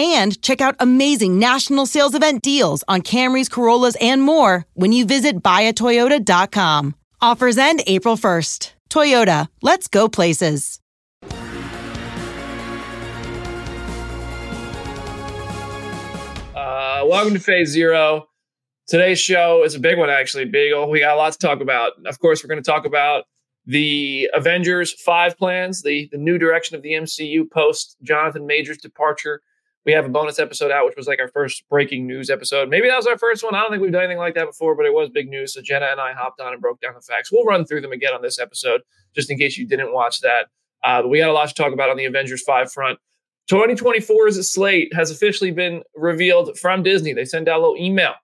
and check out amazing national sales event deals on Camrys, Corollas, and more when you visit buyatoyota.com. Offers end April 1st. Toyota, let's go places. Uh, welcome to Phase Zero. Today's show is a big one, actually. Oh, we got a lot to talk about. Of course, we're going to talk about the Avengers 5 plans, the, the new direction of the MCU post Jonathan Majors' departure we have a bonus episode out, which was like our first breaking news episode. Maybe that was our first one. I don't think we've done anything like that before, but it was big news. So Jenna and I hopped on and broke down the facts. We'll run through them again on this episode, just in case you didn't watch that. Uh, we got a lot to talk about on the Avengers 5 front. 2024's slate has officially been revealed from Disney. They sent out a little email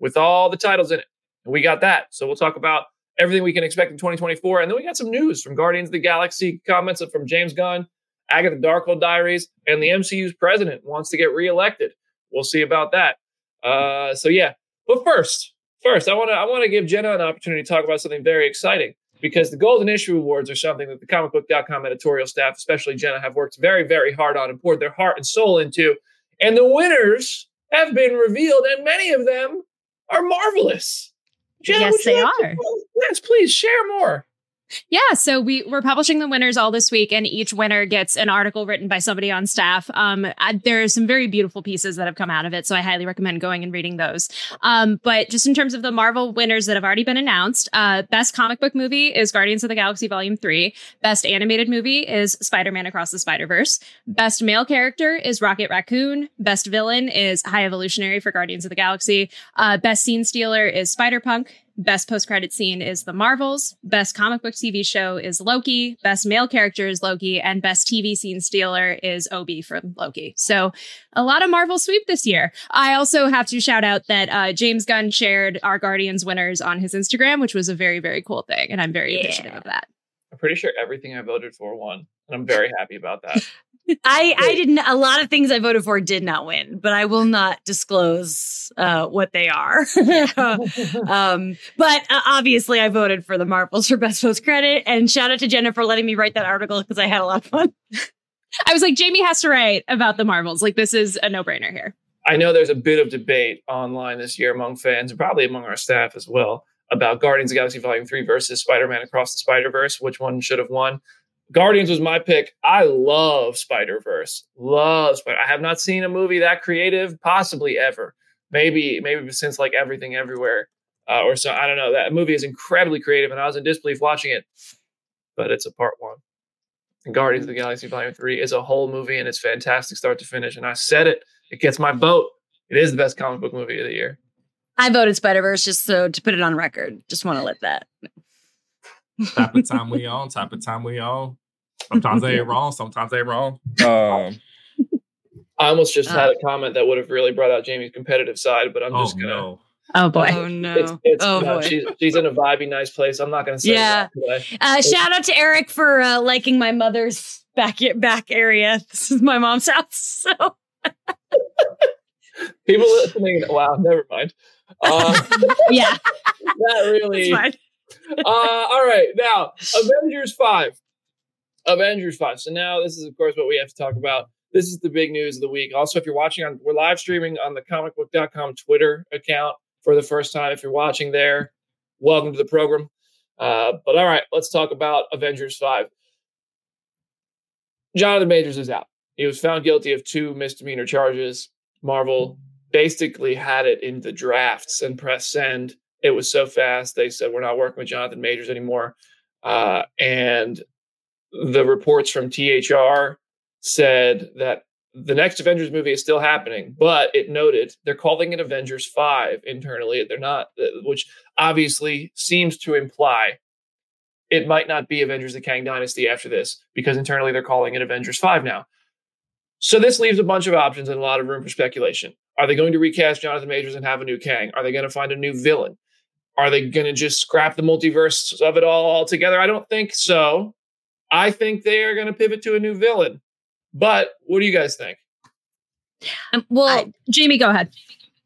with all the titles in it. And we got that. So we'll talk about everything we can expect in 2024. And then we got some news from Guardians of the Galaxy comments from James Gunn Agatha Darkhold Diaries, and the MCU's president wants to get reelected. We'll see about that. Uh, so yeah, but first, first, I want to I want to give Jenna an opportunity to talk about something very exciting because the Golden Issue Awards are something that the comicbook.com editorial staff, especially Jenna, have worked very, very hard on and poured their heart and soul into. And the winners have been revealed, and many of them are marvelous. Jenna, yes, they are. Yes, please share more. Yeah, so we we're publishing the winners all this week, and each winner gets an article written by somebody on staff. Um, I, there are some very beautiful pieces that have come out of it, so I highly recommend going and reading those. Um, but just in terms of the Marvel winners that have already been announced, uh, best comic book movie is Guardians of the Galaxy Volume Three. Best animated movie is Spider Man Across the Spider Verse. Best male character is Rocket Raccoon. Best villain is High Evolutionary for Guardians of the Galaxy. Uh, best scene stealer is Spider Punk. Best post credit scene is The Marvels. Best comic book TV show is Loki. Best male character is Loki. And best TV scene stealer is O.B. from Loki. So a lot of Marvel sweep this year. I also have to shout out that uh, James Gunn shared our Guardians winners on his Instagram, which was a very, very cool thing. And I'm very yeah. appreciative of that. I'm pretty sure everything I voted for won. And I'm very happy about that. I I didn't. A lot of things I voted for did not win, but I will not disclose uh, what they are. um, but uh, obviously, I voted for the Marvels for best post credit, and shout out to Jenna for letting me write that article because I had a lot of fun. I was like, Jamie has to write about the Marvels. Like, this is a no brainer here. I know there's a bit of debate online this year among fans and probably among our staff as well about Guardians of Galaxy Volume 3 versus Spider Man Across the Spider Verse, which one should have won. Guardians was my pick. I love Spider Verse. Love Spider. I have not seen a movie that creative, possibly ever. Maybe, maybe since like Everything Everywhere, uh, or so. I don't know. That movie is incredibly creative, and I was in disbelief watching it. But it's a part one. And Guardians of the Galaxy Volume Three is a whole movie, and it's fantastic, start to finish. And I said it. It gets my vote. It is the best comic book movie of the year. I voted Spider Verse just so to put it on record. Just want to let that type of time we on, type of time we on. Sometimes they ain't wrong, sometimes they wrong. Um, I almost just had a comment that would have really brought out Jamie's competitive side, but I'm oh, just gonna. No. Oh boy! Oh no! It's, it's, oh no, boy! She's, she's in a vibey, nice place. I'm not gonna say. Yeah. Uh, shout out to Eric for uh, liking my mother's back back area. This is my mom's house, so. People listening, wow, never mind. Uh, yeah, that really. uh, all right, now Avengers Five. Avengers 5. So now this is, of course, what we have to talk about. This is the big news of the week. Also, if you're watching on, we're live streaming on the comicbook.com Twitter account for the first time. If you're watching there, welcome to the program. Uh, but all right, let's talk about Avengers 5. Jonathan Majors is out. He was found guilty of two misdemeanor charges. Marvel basically had it in the drafts and press send. It was so fast. They said, We're not working with Jonathan Majors anymore. Uh, and the reports from THR said that the next Avengers movie is still happening, but it noted they're calling it Avengers 5 internally. They're not, uh, which obviously seems to imply it might not be Avengers the Kang Dynasty after this because internally they're calling it Avengers 5 now. So this leaves a bunch of options and a lot of room for speculation. Are they going to recast Jonathan Majors and have a new Kang? Are they going to find a new villain? Are they going to just scrap the multiverse of it all altogether? I don't think so. I think they are going to pivot to a new villain. But what do you guys think? Um, well, I, Jamie, go ahead.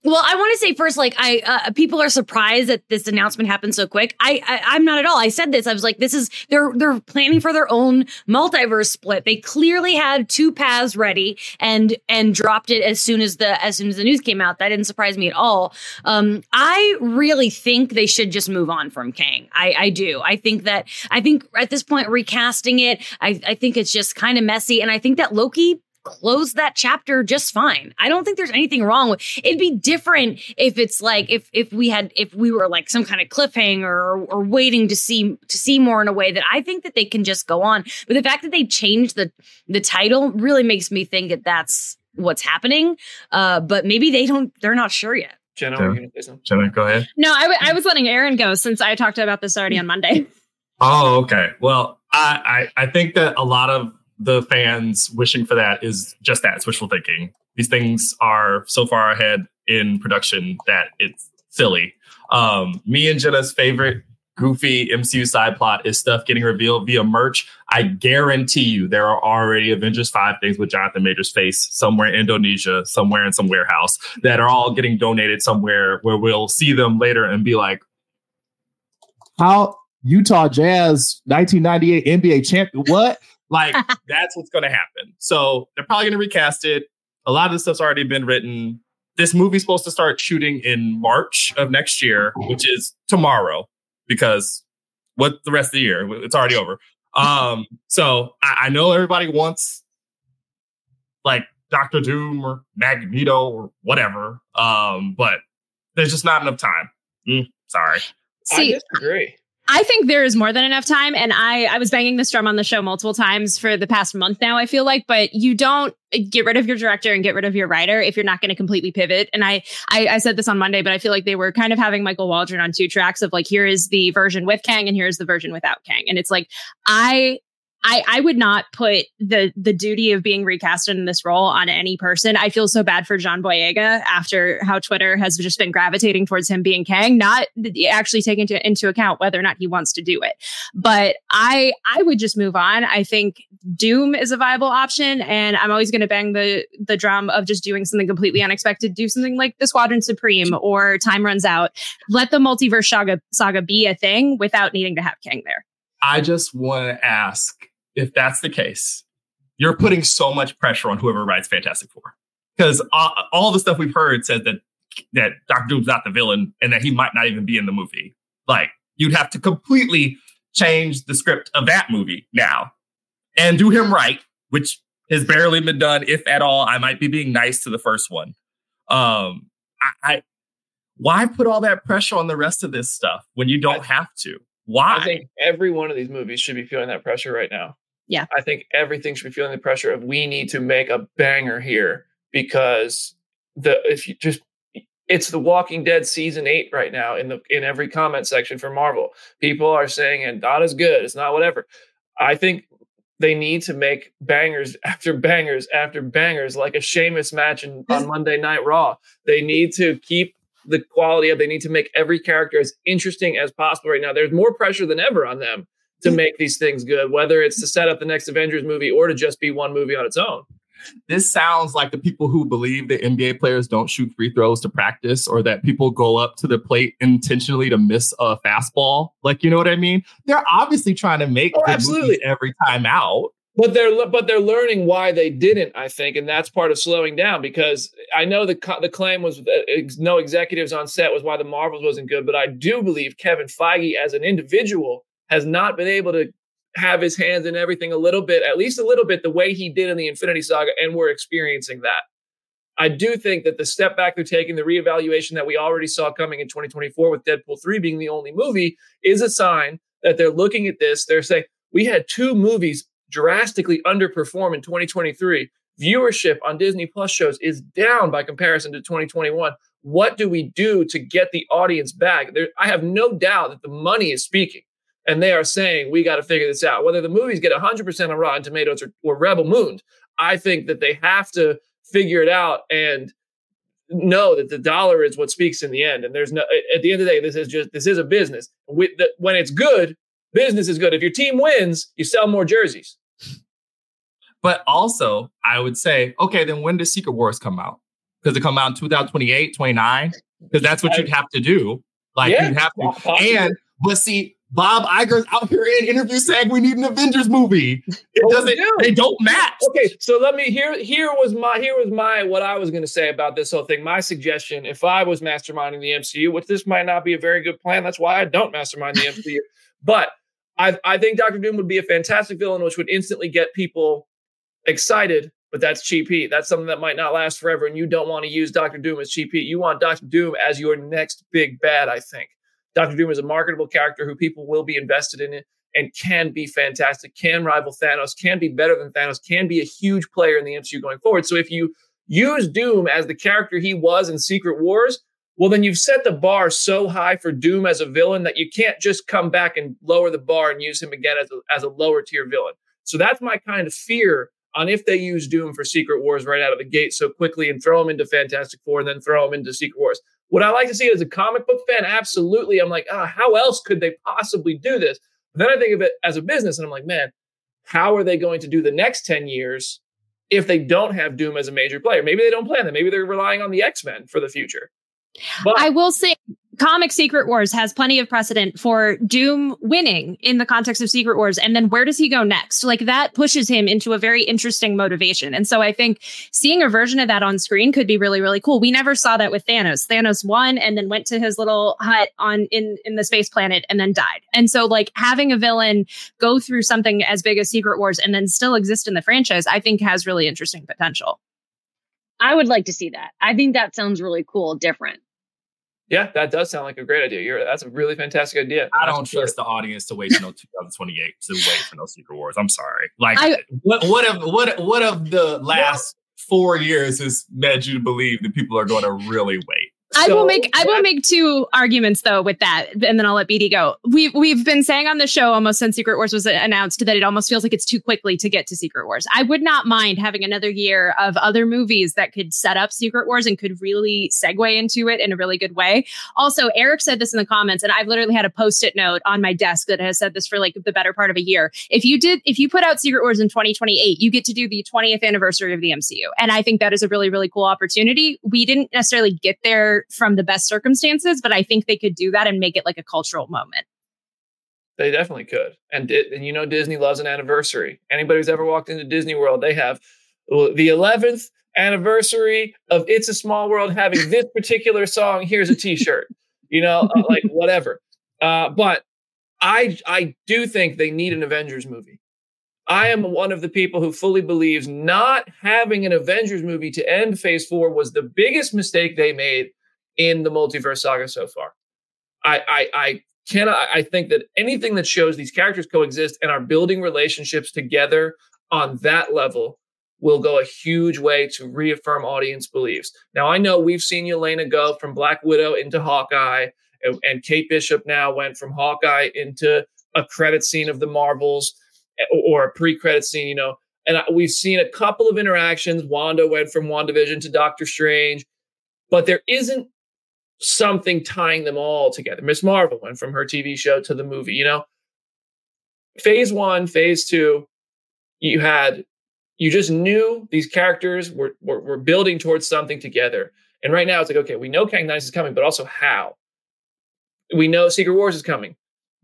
Well, I want to say first, like I, uh, people are surprised that this announcement happened so quick. I, I, am not at all. I said this. I was like, this is they're they're planning for their own multiverse split. They clearly had two paths ready and and dropped it as soon as the as soon as the news came out. That didn't surprise me at all. Um, I really think they should just move on from Kang. I, I do. I think that I think at this point recasting it, I, I think it's just kind of messy, and I think that Loki close that chapter just fine. I don't think there's anything wrong with it'd be different if it's like if if we had if we were like some kind of cliffhanger or, or waiting to see to see more in a way that I think that they can just go on. But the fact that they changed the the title really makes me think that that's what's happening. Uh, but maybe they don't they're not sure yet. Jenna, Jenna, go ahead. No, I, w- I was letting Aaron go since I talked about this already on Monday. Oh, okay. Well, I, I, I think that a lot of the fans wishing for that is just that it's wishful thinking. These things are so far ahead in production that it's silly. Um, me and Jenna's favorite goofy MCU side plot is stuff getting revealed via merch. I guarantee you there are already Avengers 5 things with Jonathan Major's face somewhere in Indonesia, somewhere in some warehouse that are all getting donated somewhere where we'll see them later and be like, How Utah Jazz 1998 NBA champion? What? Like that's what's going to happen. So they're probably going to recast it. A lot of the stuff's already been written. This movie's supposed to start shooting in March of next year, which is tomorrow, because what the rest of the year? It's already over. Um, so I, I know everybody wants like Doctor Doom or Magneto or whatever. Um, but there's just not enough time. Mm, sorry. See, I disagree. I think there is more than enough time. And I, I was banging this drum on the show multiple times for the past month now, I feel like, but you don't eh, get rid of your director and get rid of your writer if you're not going to completely pivot. And I, I, I, said this on Monday, but I feel like they were kind of having Michael Waldron on two tracks of like, here is the version with Kang and here's the version without Kang. And it's like, I I, I would not put the the duty of being recasted in this role on any person. I feel so bad for John Boyega after how Twitter has just been gravitating towards him being Kang, not actually taking into, into account whether or not he wants to do it. But I I would just move on. I think Doom is a viable option, and I'm always going to bang the the drum of just doing something completely unexpected. Do something like the Squadron Supreme or Time Runs Out. Let the multiverse saga saga be a thing without needing to have Kang there. I just want to ask if that's the case, you're putting so much pressure on whoever writes Fantastic Four because all, all, the stuff we've heard says that that Doctor Doom's not the villain and that he might not even be in the movie. Like you'd have to completely change the script of that movie now and do him right, which has barely been done, if at all. I might be being nice to the first one. Um, I, I why put all that pressure on the rest of this stuff when you don't have to? Why? I think every one of these movies should be feeling that pressure right now. Yeah. I think everything should be feeling the pressure of we need to make a banger here because the if you just it's the Walking Dead season eight right now in the in every comment section for Marvel. People are saying and not as good, it's not whatever. I think they need to make bangers after bangers after bangers like a Sheamus match in, on Monday Night Raw. They need to keep the quality of they need to make every character as interesting as possible right now. There's more pressure than ever on them to make these things good, whether it's to set up the next Avengers movie or to just be one movie on its own. This sounds like the people who believe that NBA players don't shoot free throws to practice or that people go up to the plate intentionally to miss a fastball. Like, you know what I mean? They're obviously trying to make oh, absolutely every time out. But they're but they're learning why they didn't, I think, and that's part of slowing down. Because I know the the claim was uh, no executives on set was why the Marvels wasn't good, but I do believe Kevin Feige as an individual has not been able to have his hands in everything a little bit, at least a little bit, the way he did in the Infinity Saga, and we're experiencing that. I do think that the step back they're taking, the reevaluation that we already saw coming in 2024 with Deadpool 3 being the only movie, is a sign that they're looking at this. They're saying, we had two movies drastically underperform in 2023. Viewership on Disney Plus shows is down by comparison to 2021. What do we do to get the audience back? There, I have no doubt that the money is speaking and they are saying we got to figure this out. Whether the movies get 100% on Rotten Tomatoes or, or Rebel Moon, I think that they have to figure it out and know that the dollar is what speaks in the end. And there's no at the end of the day, this is just this is a business. With the, when it's good, business is good. If your team wins, you sell more jerseys. But also, I would say, okay, then when does Secret Wars come out? Because it come out in 2028, 29? Because that's what you'd have to do. Like yeah, you'd have to. Possibly. And but see, Bob Iger's out here in interview saying we need an Avengers movie. It oh, doesn't. Do. They don't match. Okay, so let me here. Here was my. Here was my. What I was going to say about this whole thing. My suggestion, if I was masterminding the MCU, which this might not be a very good plan. That's why I don't mastermind the MCU. But I, I think Doctor Doom would be a fantastic villain, which would instantly get people excited. But that's cheap heat. That's something that might not last forever, and you don't want to use Doctor Doom as cheap heat. You want Doctor Doom as your next big bad. I think. Doctor Doom is a marketable character who people will be invested in and can be fantastic, can rival Thanos, can be better than Thanos, can be a huge player in the MCU going forward. So if you use Doom as the character he was in Secret Wars, well, then you've set the bar so high for Doom as a villain that you can't just come back and lower the bar and use him again as a, as a lower tier villain. So that's my kind of fear on if they use Doom for Secret Wars right out of the gate so quickly and throw him into Fantastic Four and then throw him into Secret Wars. Would I like to see it as a comic book fan? Absolutely. I'm like, oh, how else could they possibly do this? But then I think of it as a business and I'm like, man, how are they going to do the next 10 years if they don't have Doom as a major player? Maybe they don't plan that. Maybe they're relying on the X Men for the future. But I will say comic Secret Wars has plenty of precedent for Doom winning in the context of Secret Wars. And then where does he go next? Like that pushes him into a very interesting motivation. And so I think seeing a version of that on screen could be really, really cool. We never saw that with Thanos. Thanos won and then went to his little hut on in, in the space planet and then died. And so like having a villain go through something as big as Secret Wars and then still exist in the franchise, I think has really interesting potential. I would like to see that. I think that sounds really cool, different. Yeah, that does sound like a great idea. You're that's a really fantastic idea. I don't trust the audience to wait until 2028 to wait for no Secret Wars. I'm sorry. Like I, what what of what what of the last four years has led you to believe that people are going to really wait? I will make I will make two arguments though with that, and then I'll let BD go. We've we've been saying on the show almost since Secret Wars was announced that it almost feels like it's too quickly to get to Secret Wars. I would not mind having another year of other movies that could set up Secret Wars and could really segue into it in a really good way. Also, Eric said this in the comments, and I've literally had a post-it note on my desk that has said this for like the better part of a year. If you did, if you put out Secret Wars in 2028, you get to do the 20th anniversary of the MCU, and I think that is a really really cool opportunity. We didn't necessarily get there from the best circumstances, but I think they could do that and make it like a cultural moment. They definitely could. And and you know Disney loves an anniversary. Anybody who's ever walked into Disney World, they have the 11th anniversary of It's a Small World having this particular song. Here's a t-shirt. You know, uh, like whatever. Uh, but I I do think they need an Avengers movie. I am one of the people who fully believes not having an Avengers movie to end phase four was the biggest mistake they made in the multiverse saga so far. I, I, I cannot, I think that anything that shows these characters coexist and are building relationships together on that level will go a huge way to reaffirm audience beliefs. Now, I know we've seen Yelena go from Black Widow into Hawkeye, and, and Kate Bishop now went from Hawkeye into a credit scene of the Marvels eh, or a pre-credit scene, you know. And we've seen a couple of interactions. Wanda went from WandaVision to Doctor Strange, but there isn't something tying them all together. Miss Marvel went from her TV show to the movie, you know. Phase one, phase two, you had you just knew these characters were, were, were building towards something together. And right now it's like, okay, we know Kang Dynasty is coming, but also how? We know Secret Wars is coming.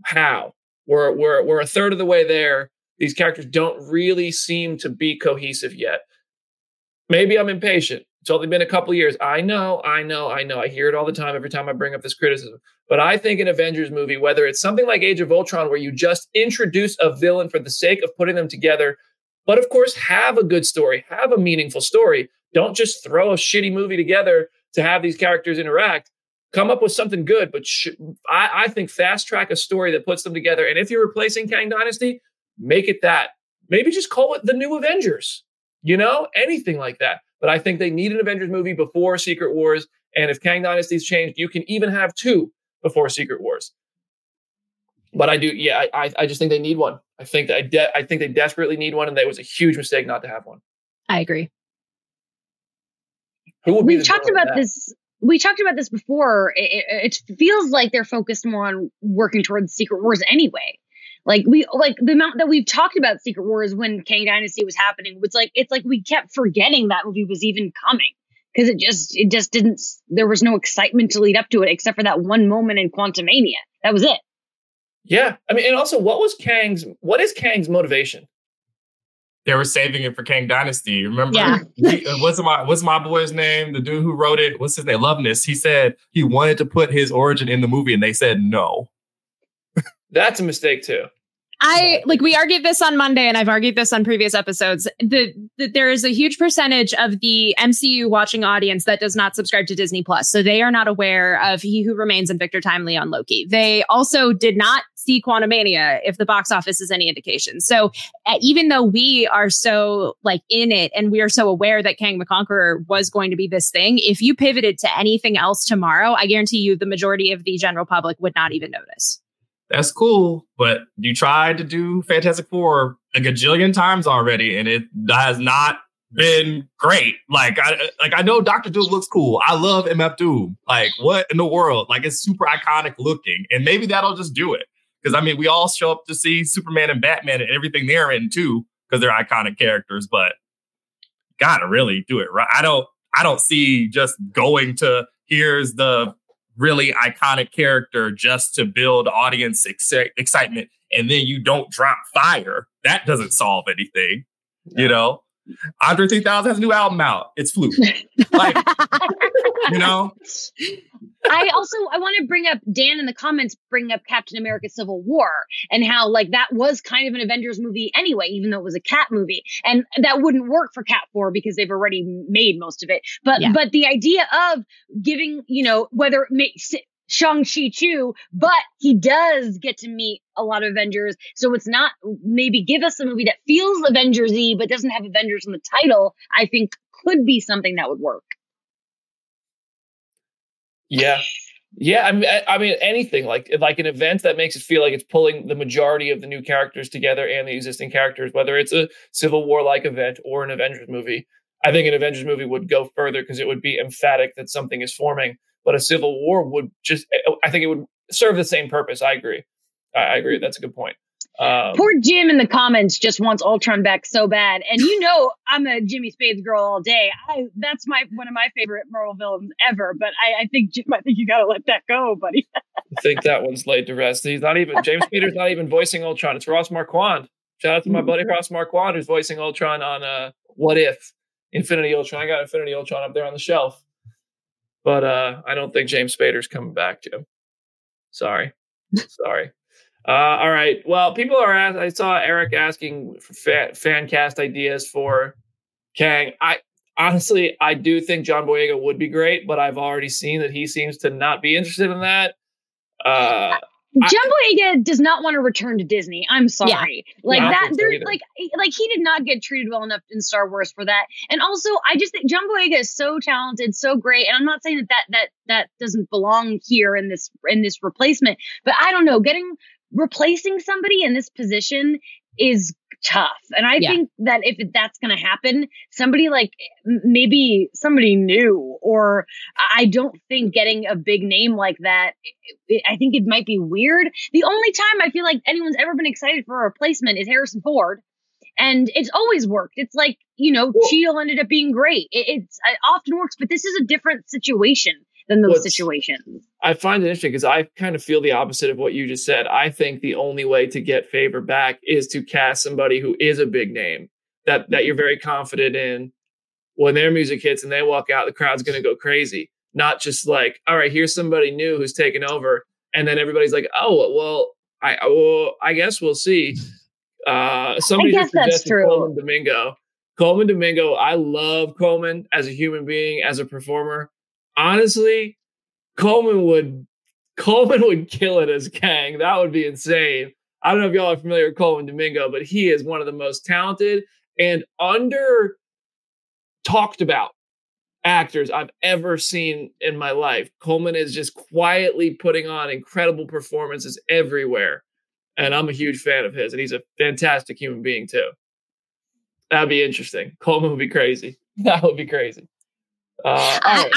How? We're we're we're a third of the way there. These characters don't really seem to be cohesive yet. Maybe I'm impatient. It's only been a couple years. I know, I know, I know. I hear it all the time every time I bring up this criticism. But I think an Avengers movie, whether it's something like Age of Ultron, where you just introduce a villain for the sake of putting them together, but of course, have a good story, have a meaningful story. Don't just throw a shitty movie together to have these characters interact. Come up with something good, but sh- I, I think fast track a story that puts them together. And if you're replacing Kang Dynasty, make it that maybe just call it the new Avengers, you know, anything like that. But I think they need an Avengers movie before Secret Wars. And if Kang Dynasty's changed, you can even have two before Secret Wars. But I do, yeah, I, I just think they need one. I think that I, de- I think they desperately need one, and that was a huge mistake not to have one. I agree. Who would be talked about that? this. We talked about this before. It, it feels like they're focused more on working towards Secret Wars anyway. Like we like the amount that we've talked about Secret Wars when Kang Dynasty was happening was like it's like we kept forgetting that movie was even coming because it just it just didn't. There was no excitement to lead up to it except for that one moment in Quantumania. That was it. Yeah, I mean, and also, what was Kang's? What is Kang's motivation? They were saving it for Kang Dynasty. Remember? Yeah. Uh, what's my what's my boy's name? The dude who wrote it. What's his name? Loveness. He said he wanted to put his origin in the movie, and they said no. That's a mistake too. I like we argued this on Monday and I've argued this on previous episodes. The, the there is a huge percentage of the MCU watching audience that does not subscribe to Disney Plus. So they are not aware of He Who Remains and Victor Timely on Loki. They also did not see Quantumania if the box office is any indication. So uh, even though we are so like in it and we are so aware that Kang the Conqueror was going to be this thing, if you pivoted to anything else tomorrow, I guarantee you the majority of the general public would not even notice. That's cool, but you tried to do Fantastic Four a gajillion times already, and it has not been great. Like I like I know Doctor Doom looks cool. I love MF Doom. Like what in the world? Like it's super iconic looking, and maybe that'll just do it. Because I mean, we all show up to see Superman and Batman and everything they're in too, because they're iconic characters. But gotta really do it right. I don't. I don't see just going to here's the really iconic character just to build audience exci- excitement and then you don't drop fire that doesn't solve anything you know andre 3000 has a new album out it's fluke like you know I also I want to bring up Dan in the comments bring up Captain America Civil War and how like that was kind of an Avengers movie anyway, even though it was a Cap movie. And that wouldn't work for Cap 4 because they've already made most of it. But Yeah. but the idea of giving, you know, whether it makes Shang-Chi Chu, but he does get to meet a lot of Avengers. So it's not maybe give us a movie that feels Avengers-y but doesn't have Avengers in the title, I think could be something that would work. Yeah, yeah. I mean, I, I mean, anything like like an event that makes it feel like it's pulling the majority of the new characters together and the existing characters, whether it's a Civil War like event or an Avengers movie. I think an Avengers movie would go further because it would be emphatic that something is forming. But a Civil War would just, I think it would serve the same purpose. I agree. I, I agree. That's a good point. Um, Poor Jim in the comments just wants Ultron back so bad, and you know I'm a Jimmy Spades girl all day. I that's my one of my favorite Marvel villains ever. But I, I think Jim, I think you gotta let that go, buddy. I think that one's laid to rest. He's not even James Spader's not even voicing Ultron. It's Ross Marquand. Shout out to my buddy Ross Marquand who's voicing Ultron on uh What If Infinity Ultron. I got Infinity Ultron up there on the shelf. But uh I don't think James Spader's coming back, Jim. Sorry. Sorry. Uh, all right. Well, people are ask- I saw Eric asking for fa- fan cast ideas for Kang. I honestly I do think John Boyega would be great, but I've already seen that he seems to not be interested in that. Uh I- John Boyega does not want to return to Disney. I'm sorry. Like Yeah, that, so there's like eh, like he did not get treated well enough in Star Wars for that. And also, I just think John Boyega is so talented, so great. And I'm not saying that that that that doesn't belong here in this in this replacement, but I don't know, getting replacing somebody in this position is tough. And I Yeah. think that if that's going to happen, somebody like maybe somebody new, or I don't think getting a big name like that, I think it might be weird. The only time I feel like anyone's ever been excited for a replacement is Harrison Ford. And it's always worked. It's like, you know, Cheadle ended up being great. It, it's it often works, but this is a different situation than those What's- situations. I find it interesting because I kind of feel the opposite of what you just said. I think the only way to get favor back is to cast somebody who is a big name that that you're very confident in. When their music hits and they walk out, the crowd's going to go crazy. Not just like, all right, here's somebody new who's taken over, and then everybody's like, oh, well, I well, I guess we'll see. Uh, somebody guess just that's true. Colman Domingo. Colman Domingo, I love Colman as a human being, as a performer. Honestly, Colman would Colman would kill it as Kang. That would be insane. I don't know if y'all are familiar with Colman Domingo, but he is one of the most talented and under talked about actors I've ever seen in my life. Colman is just quietly putting on incredible performances everywhere. And I'm a huge fan of his, and he's a fantastic human being too. That'd be interesting. Colman would be crazy. That would be crazy. Uh, I,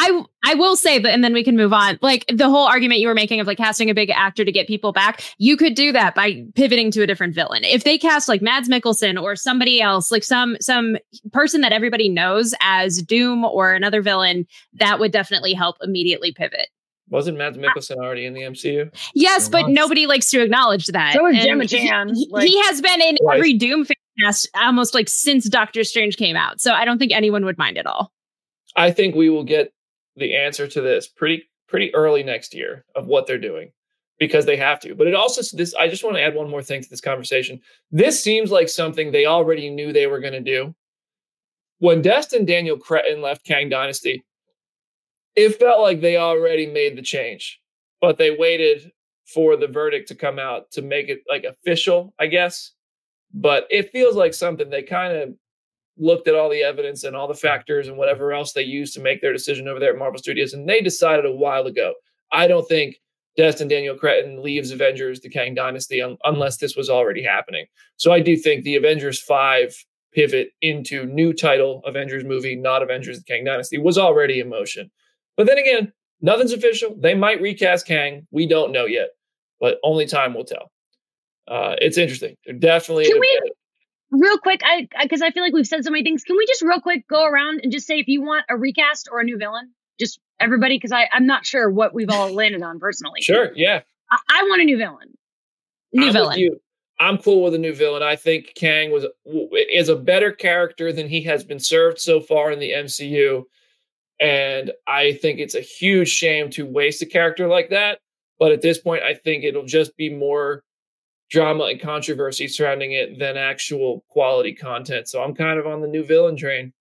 I, I will say that, and then we can move on. Like the whole argument you were making of like casting a big actor to get people back, you could do that by pivoting to a different villain. If they cast like Mads Mikkelsen or somebody else, like some some person that everybody knows as Doom or another villain, that would definitely help immediately pivot. Wasn't Mads Mikkelsen already in the MCU? Yes, but once. nobody likes to acknowledge that. So is And Gemma he- Chan, He, like- he has been in Right. every Doom fan cast almost like since Doctor Strange came out. So I don't think anyone would mind at all. I think we will get the answer to this pretty pretty early next year of what they're doing because they have to. But it also this I just want to add one more thing to this conversation. This seems like something they already knew they were going to do. When Destin Daniel Cretton left Kang Dynasty, it felt like they already made the change, but they waited for the verdict to come out to make it like official, I guess. But it feels like something they kind of looked at all the evidence and all the factors and whatever else they used to make their decision over there at Marvel Studios, and they decided a while ago. I don't think Destin Daniel Cretton leaves Avengers: The Kang Dynasty un- unless this was already happening. So I do think the Avengers Five pivot into new title Avengers movie, not Avengers: The Kang Dynasty, was already in motion. But then again, nothing's official. They might recast Kang. We don't know yet, but only time will tell. Uh, it's interesting. They're definitely Can we real quick? I because I, feel like we've said so many things. Can we just real quick go around and just say if you want a recast or a new villain? Just everybody, because I I'm not sure what we've all landed on personally. sure, yeah. I, I want a new villain. New I'm villain. I'm cool with a new villain. I think Kang was is a better character than he has been served so far in the MCU, and I think it's a huge shame to waste a character like that. But at this point, I think it'll just be more drama and controversy surrounding it than actual quality content. So I'm kind of on the new villain train.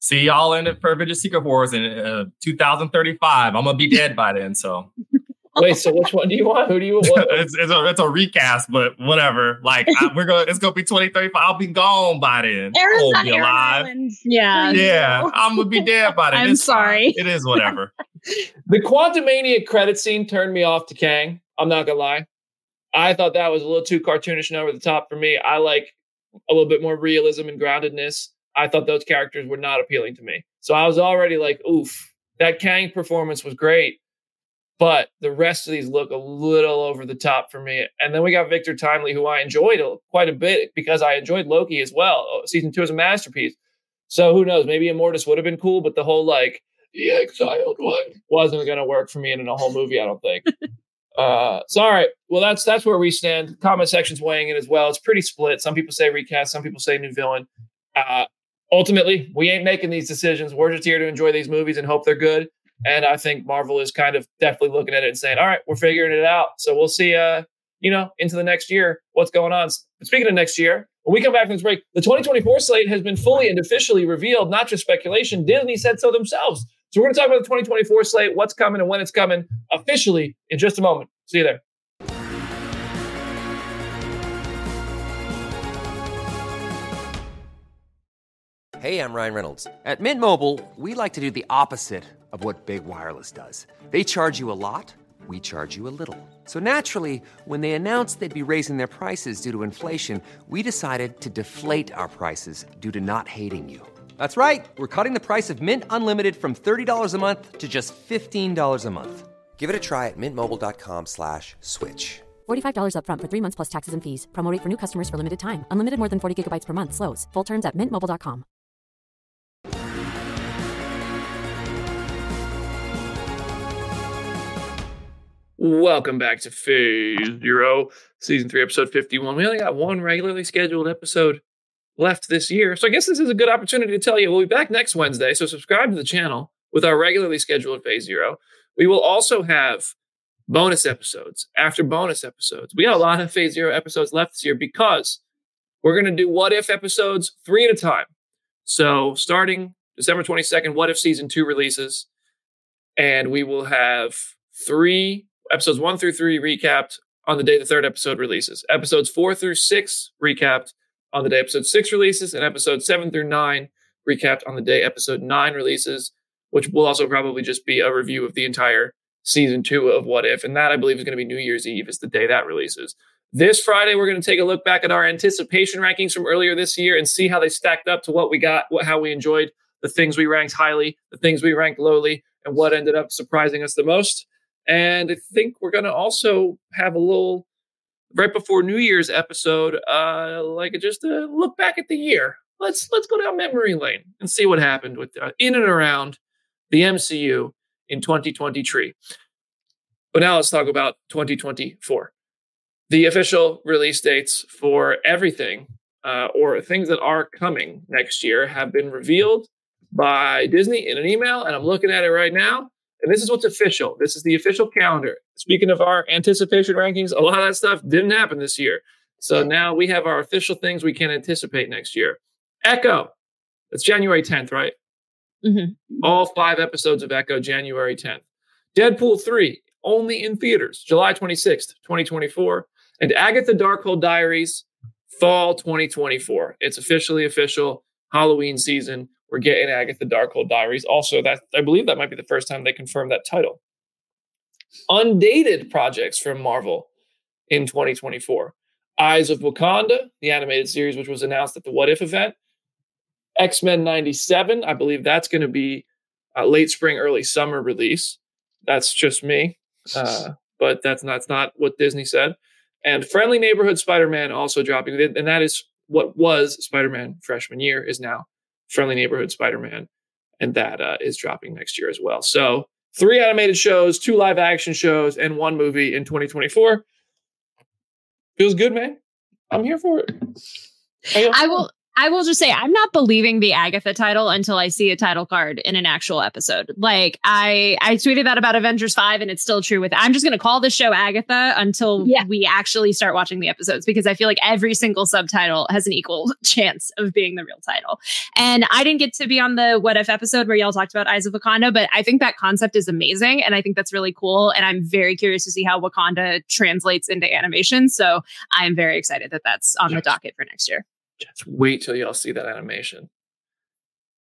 See y'all in it for Avengers Secret Wars in uh, 2035. I'm gonna be dead by then, so Wait, so which one do you want? Who do you want? it's, it's, a, it's a recast, but whatever. Like I, we're gonna, it's gonna be 2035. I'll be gone by then. I Aaron's won't be Aaron alive. Island. Yeah. Yeah, I'm gonna be dead by then. I'm It's fine. sorry. It is whatever. The Quantumania credit scene turned me off to Kang. I'm not gonna lie. I thought that was a little too cartoonish and over the top for me. I like a little bit more realism and groundedness. I thought those characters were not appealing to me. So I was already like, oof, that Kang performance was great. But the rest of these look a little over the top for me. And then we got Victor Timely, who I enjoyed quite a bit because I enjoyed Loki as well. Oh, Season two is a masterpiece. So who knows? Maybe Immortus would have been cool, but the whole like the exiled one wasn't going to work for me in a whole movie. I don't think. Uh, so all right, well that's that's where we stand. Comment section's weighing in as well. It's pretty split. Some people say recast, some people say new villain. Uh, ultimately, we ain't making these decisions. We're just here to enjoy these movies and hope they're good. And I think Marvel is kind of definitely looking at it and saying, "All right, we're figuring it out." So we'll see. Uh, you know, into the next year, what's going on? Speaking of next year, when we come back from this break, the 2024 slate has been fully and officially revealed, not just speculation. Disney said so themselves. So we're going to talk about the 2024 slate, what's coming and when it's coming officially in just a moment. See you there. Hey, I'm Ryan Reynolds. At Mint Mobile, we like to do the opposite of what Big Wireless does. They charge you a lot, we charge you a little. So naturally, when they announced they'd be raising their prices due to inflation, we decided to deflate our prices due to not hating you. That's right. We're cutting the price of Mint Unlimited from $30 a month to just $15 a month. Give it a try at mintmobile.com slash switch. $45 upfront for three months plus taxes and fees. Promo rate for new customers for limited time. Unlimited more than 40 gigabytes per month. Slows. Full terms at mintmobile.com. Welcome back to Phase Zero, Season 3, Episode 51. We only got one regularly scheduled episode left this year. So I guess this is a good opportunity to tell you we'll be back next Wednesday. So subscribe to the channel with our regularly scheduled Phase Zero. We will also have bonus episodes after bonus episodes. We got a lot of Phase Zero episodes left this year because we're going to do what if episodes three at a time. So starting December 22nd, what if season two releases, and we will have three episodes one through three recapped on the day the third episode releases. Episodes four through six recapped on the day episode six releases, and episode seven through nine recapped on the day episode nine releases, which will also probably just be a review of the entire season two of What If. And that I believe is going to be New Year's Eve, is the day that releases. This Friday, we're going to take a look back at our anticipation rankings from earlier this year and see how they stacked up to what we got, what, how we enjoyed the things we ranked highly, the things we ranked lowly, and what ended up surprising us the most. And I think we're going to also have a little right before New Year's episode, uh, like just a look back at the year. Let's let's go down memory lane and see what happened with uh, in and around the MCU in 2023. But now let's talk about 2024 the official release dates for everything uh, or things that are coming next year have been revealed by Disney in an email, and I'm looking at it right now. And this is what's official. This is the official calendar. Speaking of our anticipation rankings, a lot of that stuff didn't happen this year. So now we have our official things we can anticipate next year. Echo, it's January 10th, right? Mm-hmm. All five episodes of Echo, January 10th. Deadpool 3, only in theaters, July 26th, 2024 and Agatha Darkhold Diaries, fall 2024. It's officially official Halloween season. We're getting Agatha Darkhold Diaries. Also, that I believe that might be the first time they confirmed that title. Undated projects from Marvel in 2024. Eyes of Wakanda, the animated series, which was announced at the What If event. X Men 97, I believe that's going to be a late spring, early summer release. That's just me, uh, but that's not, that's not what Disney said and Friendly Neighborhood Spider-Man also dropping, and that is what was Spider-Man freshman year is now Friendly Neighborhood Spider-Man, and that uh, is dropping next year as well. So three animated shows, two live action shows, and one movie in 2024. Feels good, man. I'm here for it. I will. I will just say I'm not believing the Agatha title until I see a title card in an actual episode. Like I I tweeted that about Avengers 5 and it's still true with I'm just going to call the show Agatha until yeah. we actually start watching the episodes because I feel like every single subtitle has an equal chance of being the real title. And I didn't get to be on the what if episode where y'all talked about Eyes of Wakanda, but I think that concept is amazing and I think that's really cool and I'm very curious to see how Wakanda translates into animation. So I'm very excited that that's on yes. the docket for next year. Just wait till y'all see that animation.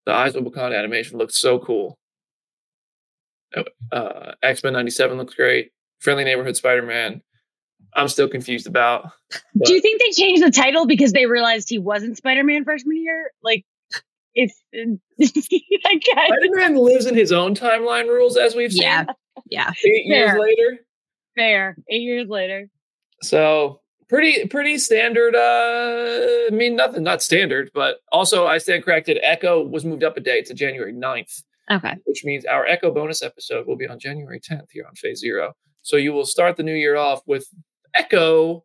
The Eyes of Wakanda animation looks so cool. Oh, uh, X Men '97 looks great. Friendly Neighborhood Spider Man. I'm still confused about. Do you think they changed the title because they realized he wasn't Spider Man freshman year? Like, if Spider Man lives in his own timeline rules, as we've seen. Yeah, yeah. Eight Fair. years later. Fair. Eight years later. So pretty pretty standard uh i mean nothing not standard but also i stand corrected echo was moved up a day to january 9th okay. which means our echo bonus episode will be on january 10th here on phase zero. So you will start the new year off with echo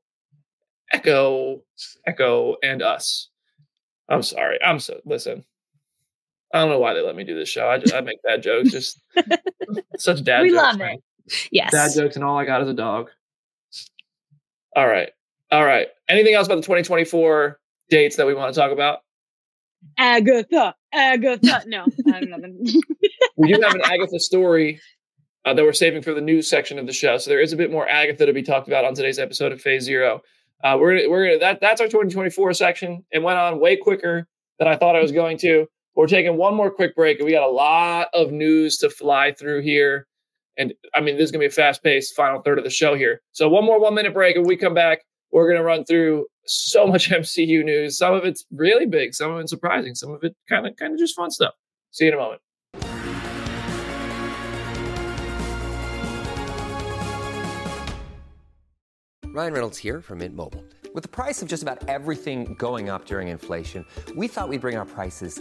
echo echo and us. I'm sorry i'm so listen. I don't know why they let me do this show. I just i make bad jokes just such dad jokes. we jokes love it. Yes. Dad jokes and all i got is a dog. All right all right. Anything else about the 2024 dates that we want to talk about? Agatha. Agatha. No, I have nothing. we do have an Agatha story uh, that we're saving for the news section of the show. So there is a bit more Agatha to be talked about on today's episode of Phase Zero. Uh, we're gonna, we're gonna, that that's our 2024 section. It went on way quicker than I thought I was going to. We're taking one more quick break, and we got a lot of news to fly through here. And I mean, this is gonna be a fast paced final third of the show here. So one more one minute break, and we come back. We're going to run through so much MCU news. Some of it's really big, some of it's surprising, some of it kind of kind of just fun stuff. See you in a moment. Ryan Reynolds here from Mint Mobile. With the price of just about everything going up during inflation, we thought we'd bring our prices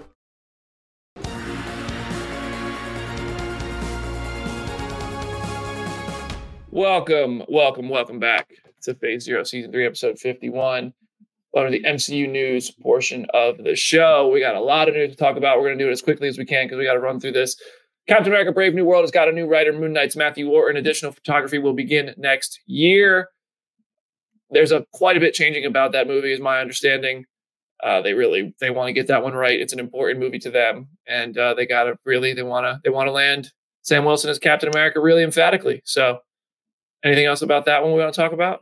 Welcome, welcome, welcome back to Phase Zero, Season 3, Episode 51. Welcome to the MCU news portion of the show. We got a lot of news to talk about. We're going to do it as quickly as we can because we got to run through this. Captain America Brave New World has got a new writer, Moon Knight's Matthew Orton. Additional photography will begin next year. There's a quite a bit changing about that movie, is my understanding. Uh, they really they want to get that one right. It's an important movie to them, and uh, they got to really they want to they want to land Sam Wilson as Captain America really emphatically. So, anything else about that one we want to talk about?